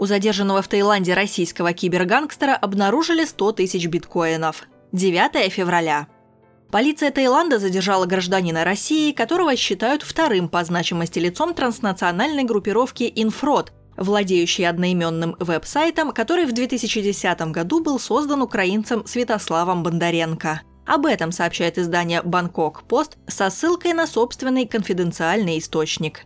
У задержанного в Таиланде российского кибергангстера обнаружили 100 тысяч биткоинов. 9 февраля. Полиция Таиланда задержала гражданина России, которого считают вторым по значимости лицом транснациональной группировки «Инфрод», владеющей одноименным веб-сайтом, который в 2010 году был создан украинцем Святославом Бондаренко. Об этом сообщает издание «Бангкок Пост» со ссылкой на собственный конфиденциальный источник.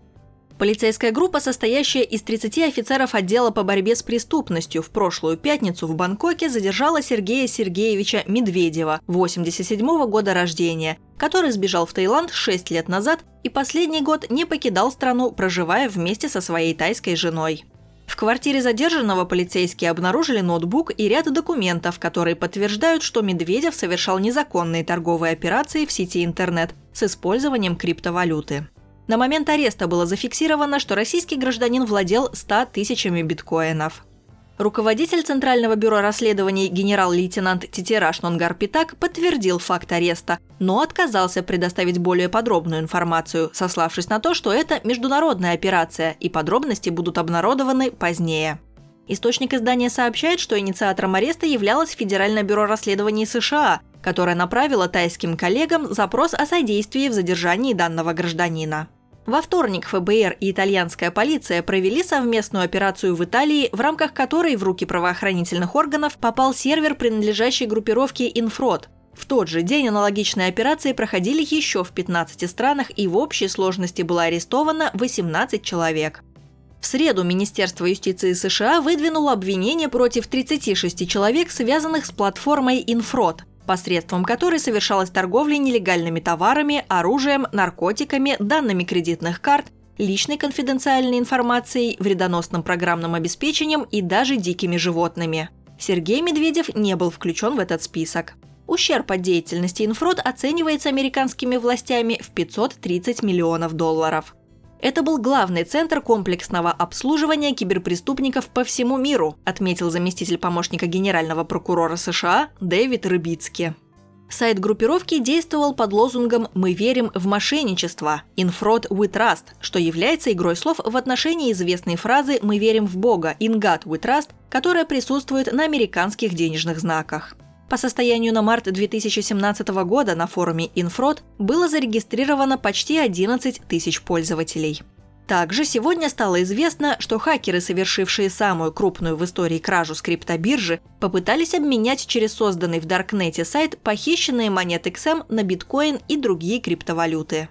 Полицейская группа, состоящая из 30 офицеров отдела по борьбе с преступностью, в прошлую пятницу в Бангкоке задержала Сергея Сергеевича Медведева, 87 -го года рождения, который сбежал в Таиланд 6 лет назад и последний год не покидал страну, проживая вместе со своей тайской женой. В квартире задержанного полицейские обнаружили ноутбук и ряд документов, которые подтверждают, что Медведев совершал незаконные торговые операции в сети интернет с использованием криптовалюты. На момент ареста было зафиксировано, что российский гражданин владел 100 тысячами биткоинов. Руководитель Центрального бюро расследований генерал-лейтенант Титераш Нонгар Питак подтвердил факт ареста, но отказался предоставить более подробную информацию, сославшись на то, что это международная операция и подробности будут обнародованы позднее. Источник издания сообщает, что инициатором ареста являлось Федеральное бюро расследований США, которое направило тайским коллегам запрос о содействии в задержании данного гражданина. Во вторник ФБР и итальянская полиция провели совместную операцию в Италии, в рамках которой в руки правоохранительных органов попал сервер, принадлежащий группировке «Инфрод». В тот же день аналогичные операции проходили еще в 15 странах, и в общей сложности было арестовано 18 человек. В среду Министерство юстиции США выдвинуло обвинение против 36 человек, связанных с платформой «Инфрод», посредством которой совершалась торговля нелегальными товарами, оружием, наркотиками, данными кредитных карт, личной конфиденциальной информацией, вредоносным программным обеспечением и даже дикими животными. Сергей Медведев не был включен в этот список. Ущерб от деятельности Инфрод оценивается американскими властями в 530 миллионов долларов. Это был главный центр комплексного обслуживания киберпреступников по всему миру, отметил заместитель помощника генерального прокурора США Дэвид Рыбицки. Сайт группировки действовал под лозунгом «Мы верим в мошенничество» «In we trust», что является игрой слов в отношении известной фразы «Мы верим в Бога» «In God we trust», которая присутствует на американских денежных знаках. По состоянию на март 2017 года на форуме Infrod было зарегистрировано почти 11 тысяч пользователей. Также сегодня стало известно, что хакеры, совершившие самую крупную в истории кражу с криптобиржи, попытались обменять через созданный в Даркнете сайт похищенные монеты XM на биткоин и другие криптовалюты.